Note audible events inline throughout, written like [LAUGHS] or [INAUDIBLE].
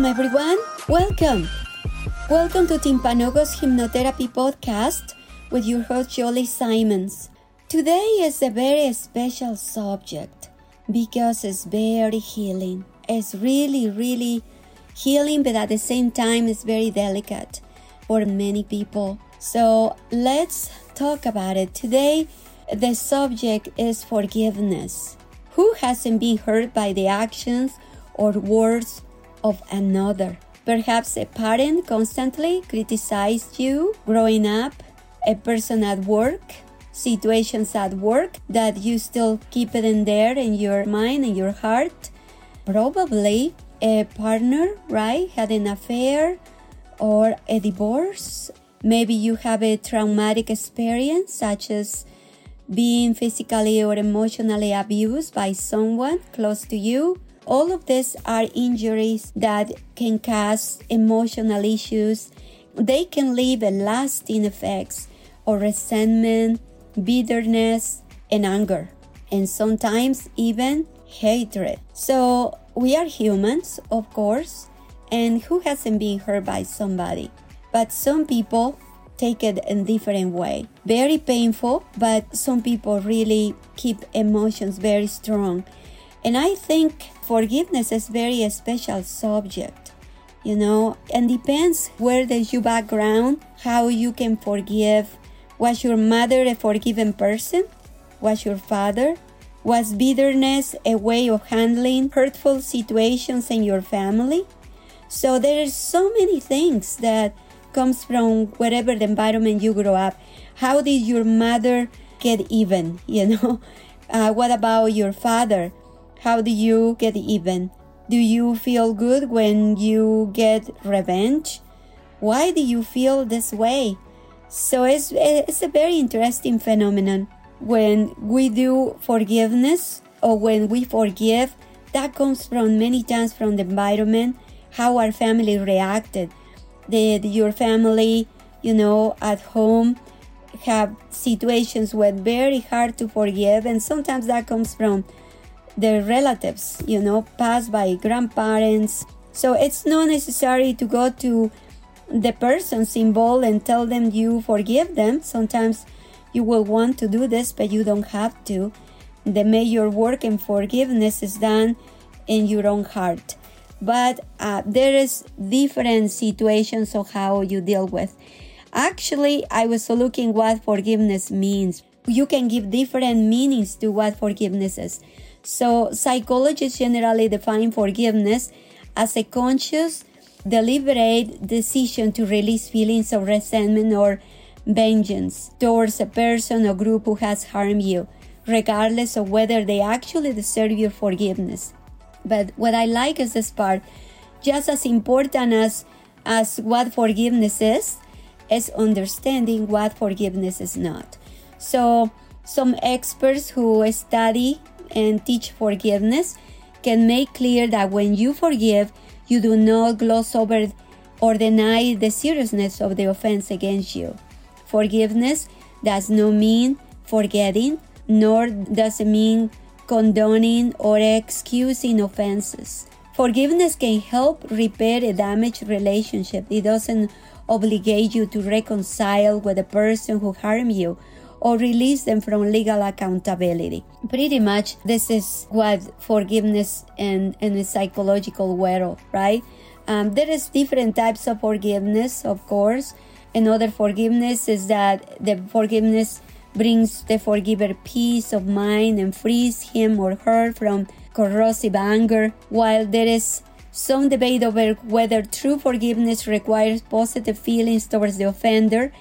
Welcome, everyone. Welcome. Welcome to Timpanogos Hypnotherapy Podcast with your host, Yoli Simons. Today is a very special subject because it's very healing. It's really, really healing, but at the same time, it's very delicate for many people. So let's talk about it. Today, the subject is forgiveness. Who hasn't been hurt by the actions or words of another? Perhaps a parent constantly criticized you growing up, a person at work, situations at work that you still keep it in there in your mind and your heart. Probably a partner, right? Had an affair or a divorce. Maybe you have a traumatic experience such as being physically or emotionally abused by someone close to you. All of these are injuries that can cause emotional issues. They can leave lasting effects of resentment, bitterness, and anger, and sometimes even hatred. So we are humans, of course, and who hasn't been hurt by somebody? But some people take it in different way. Very painful, but some people really keep emotions very strong. And I think forgiveness is very special subject, you know, and depends where does your background, how you can forgive. Was your mother a forgiven person? Was your father? Was bitterness a way of handling hurtful situations in your family? So there are so many things that comes from wherever the environment you grow up. How did your mother get even? [LAUGHS] You know, uh, what about your father? How do you get even? Do you feel good when you get revenge? Why do you feel this way? So it's, it's a very interesting phenomenon. When we do forgiveness or when we forgive, that comes from many times from the environment, how our family reacted Did your family, you know, at home have situations where very hard to forgive and sometimes that comes from their relatives, you know, passed by grandparents. So it's not necessary to go to the persons involved and tell them you forgive them. Sometimes you will want to do this, but you don't have to. The major work in forgiveness is done in your own heart but uh, there is different situations of how you deal with actually i was looking what forgiveness means you can give different meanings to what forgiveness is so psychologists generally define forgiveness as a conscious deliberate decision to release feelings of resentment or vengeance towards a person or group who has harmed you regardless of whether they actually deserve your forgiveness but what I like is this part, just as important as as what forgiveness is, is understanding what forgiveness is not. So some experts who study and teach forgiveness can make clear that when you forgive, you do not gloss over or deny the seriousness of the offense against you. Forgiveness does not mean forgetting, nor does it mean condoning or excusing offenses. Forgiveness can help repair a damaged relationship. It doesn't obligate you to reconcile with the person who harmed you or release them from legal accountability. Pretty much, this is what forgiveness in, in a psychological world, right? Um, there is different types of forgiveness, of course. Another forgiveness is that the forgiveness brings the forgiver peace of mind and frees him or her from corrosive anger, while there is some debate over whether true forgiveness requires positive feelings towards the offender.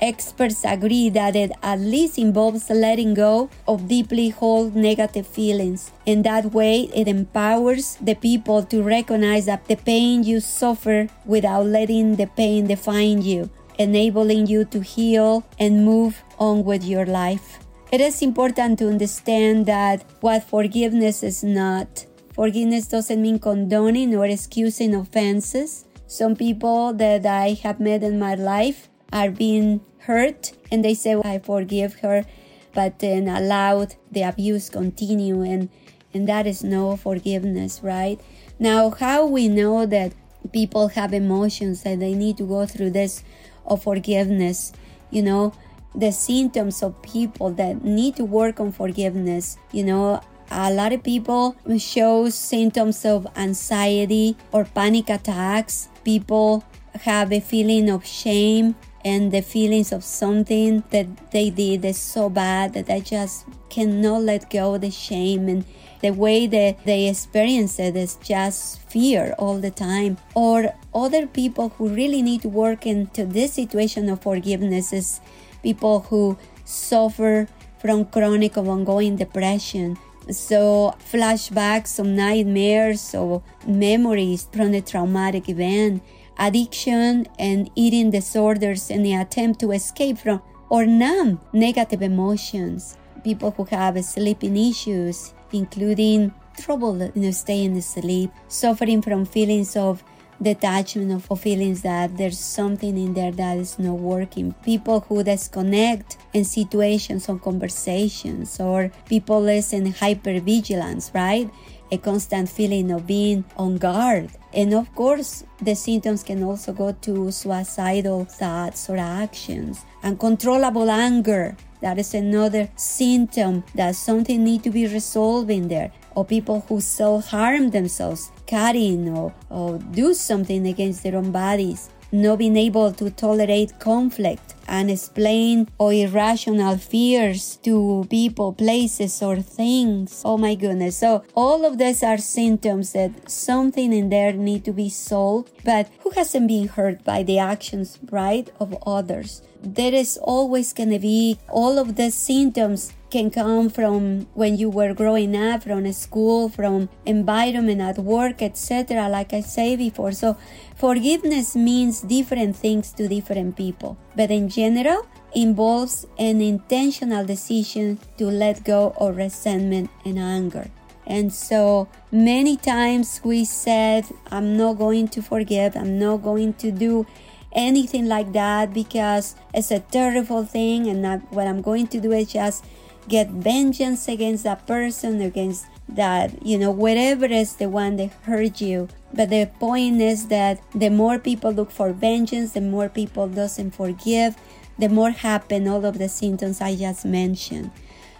Experts agree that it at least involves letting go of deeply held negative feelings. In that way, it empowers the people to recognize that the pain you suffer without letting the pain define you enabling you to heal and move on with your life. It is important to understand that what forgiveness is not. Forgiveness doesn't mean condoning or excusing offenses. Some people that I have met in my life are being hurt and they say, I forgive her, but then allowed the abuse continue and, and that is no forgiveness, right? Now, how we know that people have emotions and they need to go through this of forgiveness. You know, the symptoms of people that need to work on forgiveness. You know, a lot of people show symptoms of anxiety or panic attacks. People have a feeling of shame and the feelings of something that they did is so bad that they just cannot let go of the shame and the way that they experience it is just fear all the time. Or other people who really need to work into this situation of forgiveness is people who suffer from chronic or ongoing depression. So flashbacks of nightmares or memories from the traumatic event addiction and eating disorders in the attempt to escape from or numb negative emotions. People who have sleeping issues, including trouble know, staying asleep, suffering from feelings of detachment of feelings that there's something in there that is not working. People who disconnect in situations or conversations, or people listen hypervigilance, right? A constant feeling of being on guard and of course, the symptoms can also go to suicidal thoughts or actions. Uncontrollable anger, that is another symptom that something need to be resolved in there. Or people who self-harm themselves, cutting or, or do something against their own bodies not being able to tolerate conflict and explain or irrational fears to people, places, or things. Oh my goodness. So all of these are symptoms that something in there need to be solved. But who hasn't been hurt by the actions, right, of others? There is always going to be all of the symptoms can come from when you were growing up, from school, from environment at work, etc. Like I say before. So forgiveness means different things to different people. But in general, involves an intentional decision to let go of resentment and anger. And so many times we said, I'm not going to forgive, I'm not going to do anything like that because it's a terrible thing, and what I'm going to do is just get vengeance against that person, against that, you know, whatever is the one that hurt you. But the point is that the more people look for vengeance, the more people doesn't forgive, the more happen all of the symptoms I just mentioned.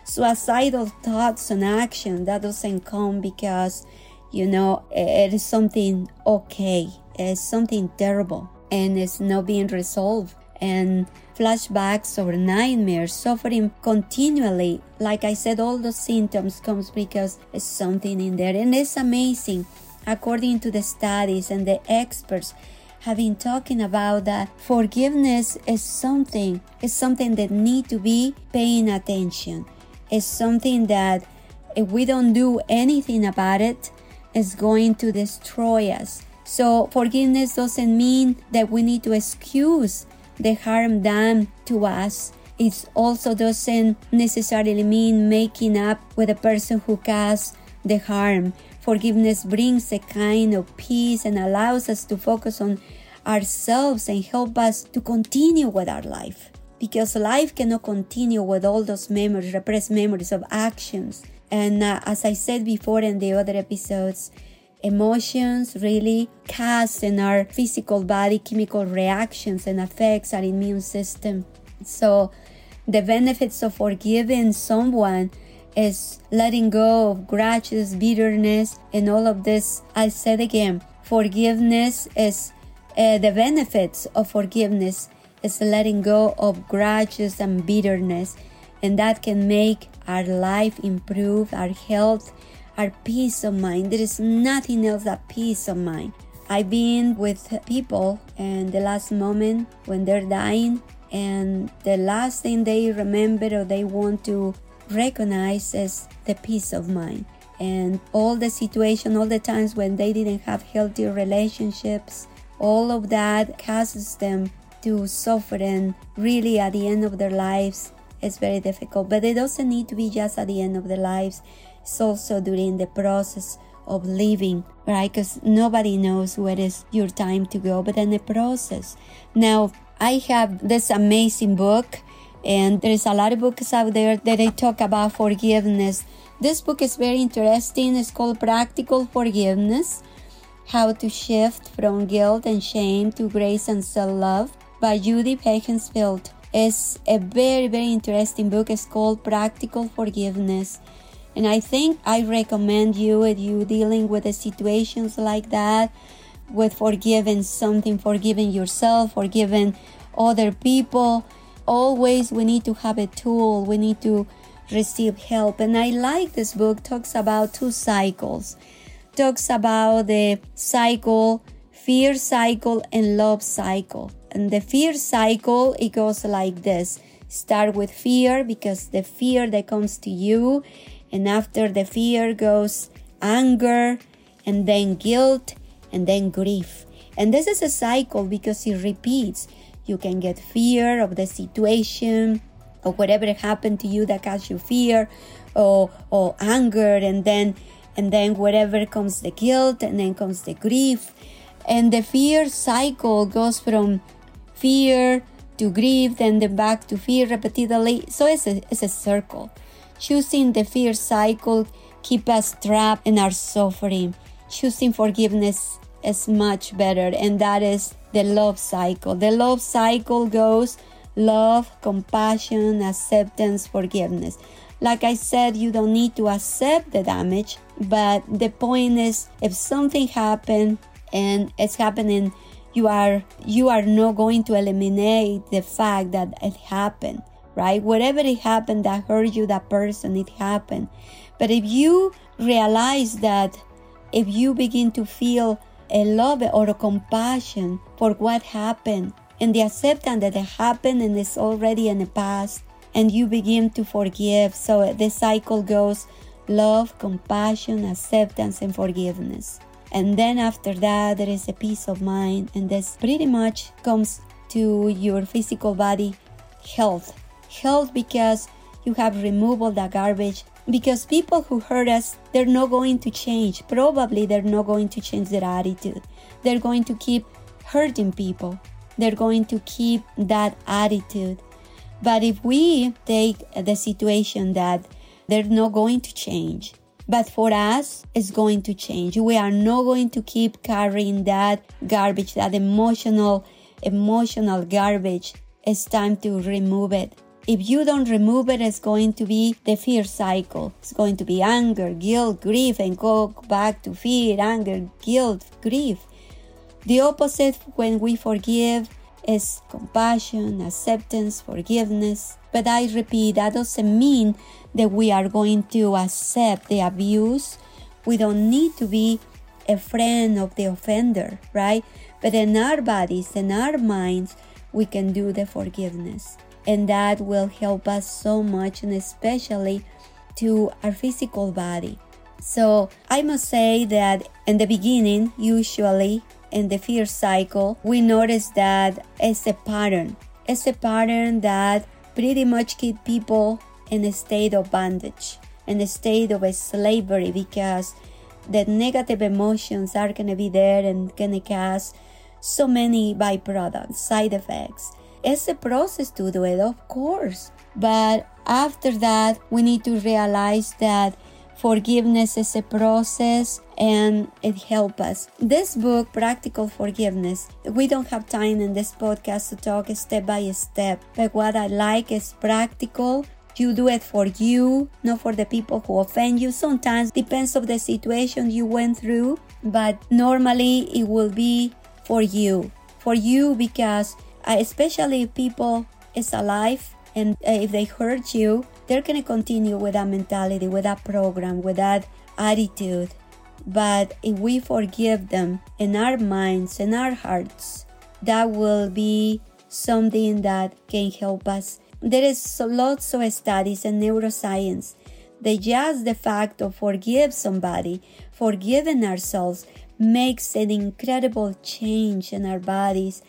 Suicidal thoughts and action that doesn't come because, you know, it is something okay, it's something terrible, and it's not being resolved. And flashbacks or nightmares, suffering continually. Like I said, all the symptoms comes because it's something in there. And it's amazing. According to the studies and the experts have been talking about that forgiveness is something, is something that need to be paying attention. It's something that if we don't do anything about it, it's going to destroy us. So forgiveness doesn't mean that we need to excuse the harm done to us. It also doesn't necessarily mean making up with the person who caused the harm. Forgiveness brings a kind of peace and allows us to focus on ourselves and help us to continue with our life. Because life cannot continue with all those memories, repressed memories of actions. And uh, as I said before in the other episodes, emotions really cast in our physical body chemical reactions and affects our immune system. So the benefits of forgiving someone is letting go of grudges, bitterness, and all of this. I said again, forgiveness is uh, the benefits of forgiveness is letting go of grudges and bitterness, and that can make our life improve, our health our peace of mind. There is nothing else but peace of mind. I've been with people and the last moment when they're dying and the last thing they remember or they want to recognize is the peace of mind. And all the situation, all the times when they didn't have healthy relationships, all of that causes them to suffer and really at the end of their lives it's very difficult. But it doesn't need to be just at the end of their lives. It's also during the process of living, right? Because nobody knows where is your time to go, but in the process. Now, I have this amazing book, and there's a lot of books out there that I talk about forgiveness. This book is very interesting. It's called Practical Forgiveness. How to Shift from Guilt and Shame to Grace and Self Love by Judy Pagensfield. It's a very, very interesting book. It's called Practical Forgiveness. And I think I recommend you if you dealing with the situations like that, with forgiving something, forgiving yourself, forgiving other people. Always we need to have a tool. We need to receive help. And I like this book talks about two cycles. Talks about the cycle, fear cycle and love cycle. And the fear cycle it goes like this. Start with fear because the fear that comes to you and after the fear goes anger and then guilt and then grief. And this is a cycle because it repeats. You can get fear of the situation or whatever happened to you that caused you fear or, or anger and then and then whatever comes the guilt and then comes the grief and the fear cycle goes from fear to grief then the back to fear repeatedly so it's a, it's a circle choosing the fear cycle keep us trapped in our suffering. Choosing forgiveness is much better and that is the love cycle. The love cycle goes love, compassion, acceptance, forgiveness. Like I said, you don't need to accept the damage, but the point is if something happened and it's happening, you are you are not going to eliminate the fact that it happened, right? Whatever it happened that hurt you, that person, it happened. But if you realize that if you begin to feel a love or a compassion for what happened and the acceptance that it happened and is already in the past and you begin to forgive so the cycle goes love compassion acceptance and forgiveness and then after that there is a peace of mind and this pretty much comes to your physical body health health because you have removed all the garbage because people who hurt us they're not going to change probably they're not going to change their attitude they're going to keep hurting people they're going to keep that attitude. But if we take the situation that they're not going to change, but for us, it's going to change. We are not going to keep carrying that garbage, that emotional, emotional garbage. It's time to remove it. If you don't remove it, it's going to be the fear cycle. It's going to be anger, guilt, grief, and go back to fear, anger, guilt, grief. The opposite when we forgive is compassion, acceptance, forgiveness. But I repeat, that doesn't mean that we are going to accept the abuse. We don't need to be a friend of the offender, right? But in our bodies, in our minds, we can do the forgiveness. And that will help us so much, and especially to our physical body. So I must say that in the beginning, usually in the fear cycle, we notice that it's a pattern. It's a pattern that pretty much keep people in a state of bondage, in a state of slavery, because the negative emotions are gonna be there and gonna cause so many byproducts, side effects. It's a process to do it, of course. But after that, we need to realize that Forgiveness is a process and it helps us. This book, Practical Forgiveness, we don't have time in this podcast to talk step by step, but what I like is practical you do it for you not for the people who offend you sometimes depends of the situation you went through but normally it will be for you for you because especially if people is alive and uh, if they hurt you they're going to continue with that mentality, with that program, with that attitude. But if we forgive them in our minds, in our hearts, that will be something that can help us. There is lots of studies in neuroscience that just the fact of forgive somebody, forgiving ourselves, makes an incredible change in our bodies.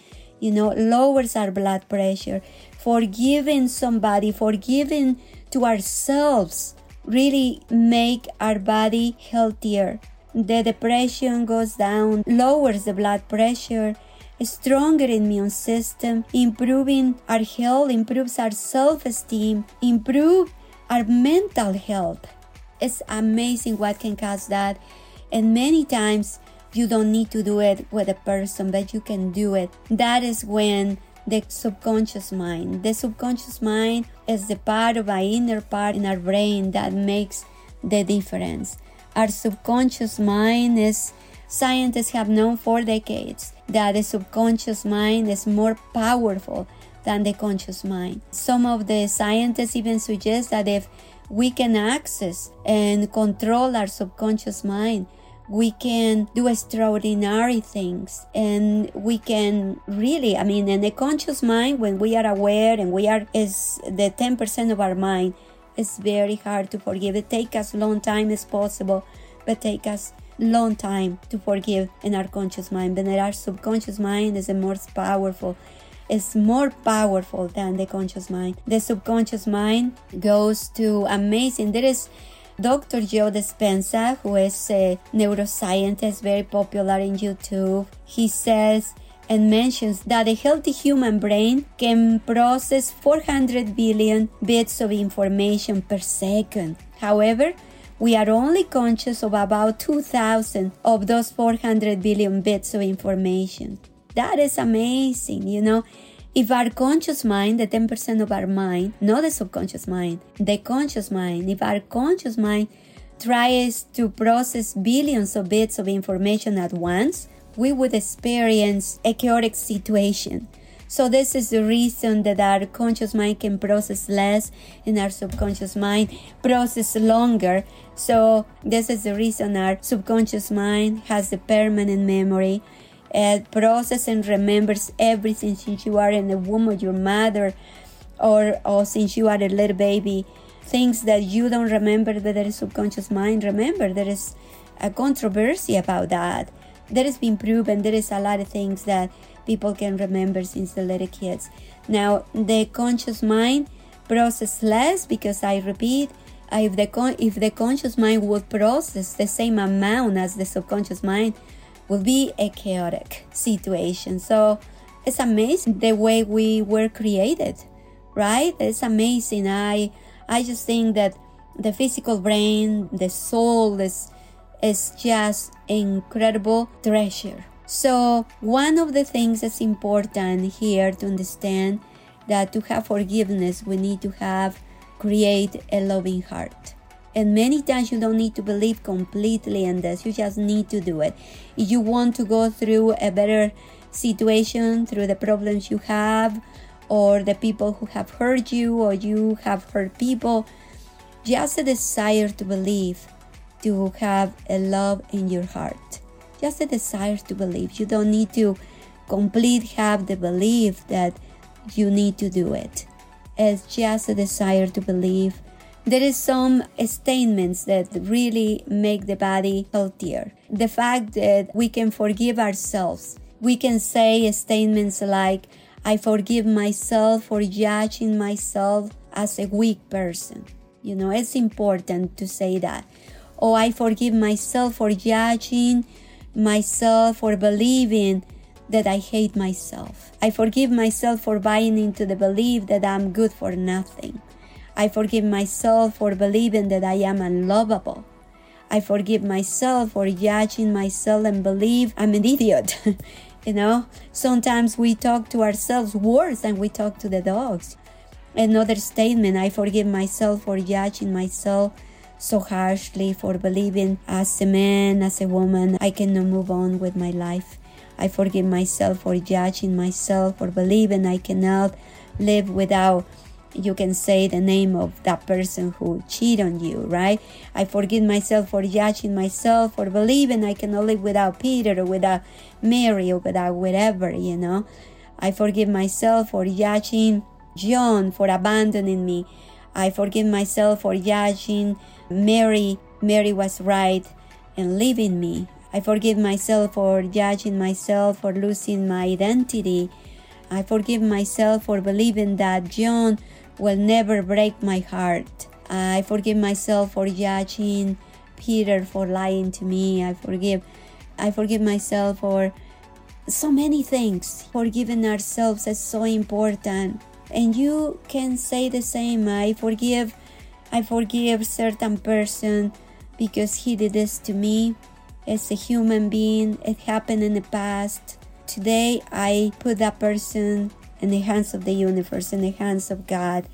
You know, lowers our blood pressure. Forgiving somebody, forgiving to ourselves really make our body healthier. The depression goes down, lowers the blood pressure, stronger immune system, improving our health, improves our self-esteem, improve our mental health. It's amazing what can cause that. And many times you don't need to do it with a person, but you can do it. That is when the subconscious mind. The subconscious mind is the part of our inner part in our brain that makes the difference. Our subconscious mind is, scientists have known for decades that the subconscious mind is more powerful than the conscious mind. Some of the scientists even suggest that if we can access and control our subconscious mind, we can do extraordinary things and we can really i mean in the conscious mind when we are aware and we are is the 10% of our mind it's very hard to forgive. It take as long time as possible but take us long time to forgive in our conscious mind. But in our subconscious mind is the most powerful is more powerful than the conscious mind. The subconscious mind goes to amazing. There is Dr. Joe Dispenza, who is a neuroscientist very popular in YouTube, he says and mentions that a healthy human brain can process 400 billion bits of information per second. However, we are only conscious of about 2000 of those 400 billion bits of information. That is amazing, you know. If our conscious mind, the 10% of our mind, not the subconscious mind, the conscious mind, if our conscious mind tries to process billions of bits of information at once, we would experience a chaotic situation. So this is the reason that our conscious mind can process less and our subconscious mind process longer. So this is the reason our subconscious mind has the permanent memory uh, process and remembers everything since you are in the womb of your mother or, or since you are a little baby. Things that you don't remember, but that is subconscious mind. Remember, there is a controversy about that. That has been proven. There is a lot of things that people can remember since the little kids. Now, the conscious mind process less because I repeat, if the con- if the conscious mind would process the same amount as the subconscious mind, will be a chaotic situation. So it's amazing the way we were created, right? It's amazing. I I just think that the physical brain, the soul is is just incredible treasure. So one of the things that's important here to understand that to have forgiveness we need to have create a loving heart. And many times you don't need to believe completely in this. You just need to do it. If you want to go through a better situation, through the problems you have, or the people who have hurt you, or you have hurt people, just a desire to believe, to have a love in your heart. Just a desire to believe. You don't need to complete have the belief that you need to do it. It's just a desire to believe there is some statements that really make the body healthier. The fact that we can forgive ourselves. We can say statements like, I forgive myself for judging myself as a weak person. You know, it's important to say that. Or oh, I forgive myself for judging myself for believing that I hate myself. I forgive myself for buying into the belief that I'm good for nothing. I forgive myself for believing that I am unlovable. I forgive myself for judging myself and believe I'm an idiot. [LAUGHS] you know, sometimes we talk to ourselves worse than we talk to the dogs. Another statement I forgive myself for judging myself so harshly, for believing as a man, as a woman, I cannot move on with my life. I forgive myself for judging myself, for believing I cannot live without you can say the name of that person who cheated on you, right? I forgive myself for judging myself, for believing I cannot live without Peter or without Mary or without whatever, you know. I forgive myself for judging John for abandoning me. I forgive myself for judging Mary. Mary was right in leaving me. I forgive myself for judging myself for losing my identity. I forgive myself for believing that John will never break my heart. I forgive myself for judging Peter for lying to me. I forgive I forgive myself for so many things. Forgiving ourselves is so important. And you can say the same. I forgive I forgive certain person because he did this to me. as a human being. It happened in the past. Today, I put that person in the hands of the universe, in the hands of God.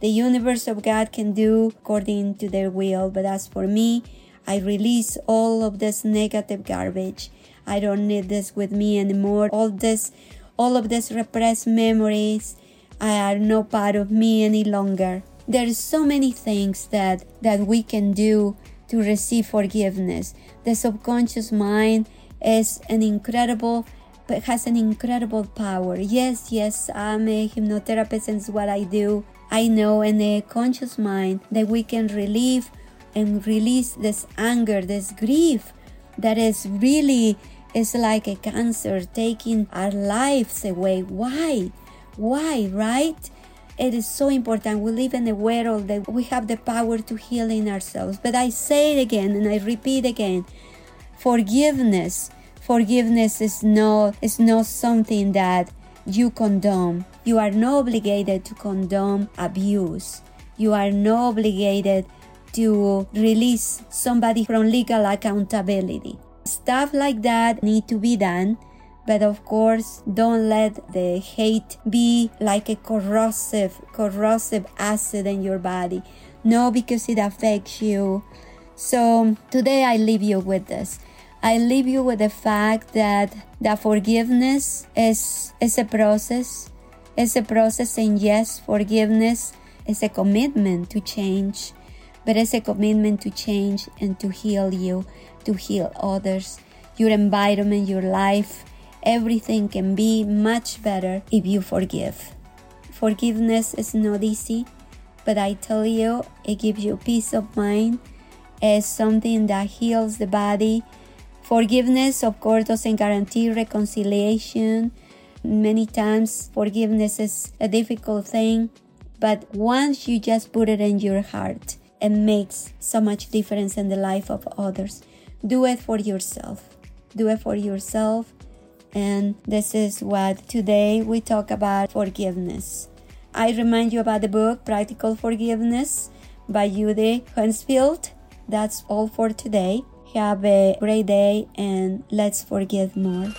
The universe of God can do according to their will, but as for me, I release all of this negative garbage. I don't need this with me anymore. All this, all of this repressed memories are no part of me any longer. There's so many things that that we can do to receive forgiveness. The subconscious mind is an incredible has an incredible power. Yes, yes, I'm a hypnotherapist and it's what I do. I know in the conscious mind that we can relieve and release this anger, this grief that is really is like a cancer taking our lives away. Why? Why, right? It is so important. We live in a world that we have the power to heal in ourselves. But I say it again and I repeat again forgiveness. Forgiveness is not, is not something that you condone. You are not obligated to condone abuse. You are not obligated to release somebody from legal accountability. Stuff like that need to be done but of course don't let the hate be like a corrosive corrosive acid in your body no because it affects you so today i leave you with this i leave you with the fact that that forgiveness is is a process it's a process and yes forgiveness is a commitment to change but it's a commitment to change and to heal you to heal others your environment your life everything can be much better if you forgive. Forgiveness is not easy, but I tell you, it gives you peace of mind. It's something that heals the body. Forgiveness, of course, doesn't guarantee reconciliation. Many times, forgiveness is a difficult thing, but once you just put it in your heart, it makes so much difference in the life of others. Do it for yourself. Do it for yourself and this is what today we talk about forgiveness. I remind you about the book Practical Forgiveness by Judy Hensfield. That's all for today. Have a great day and let's forget more.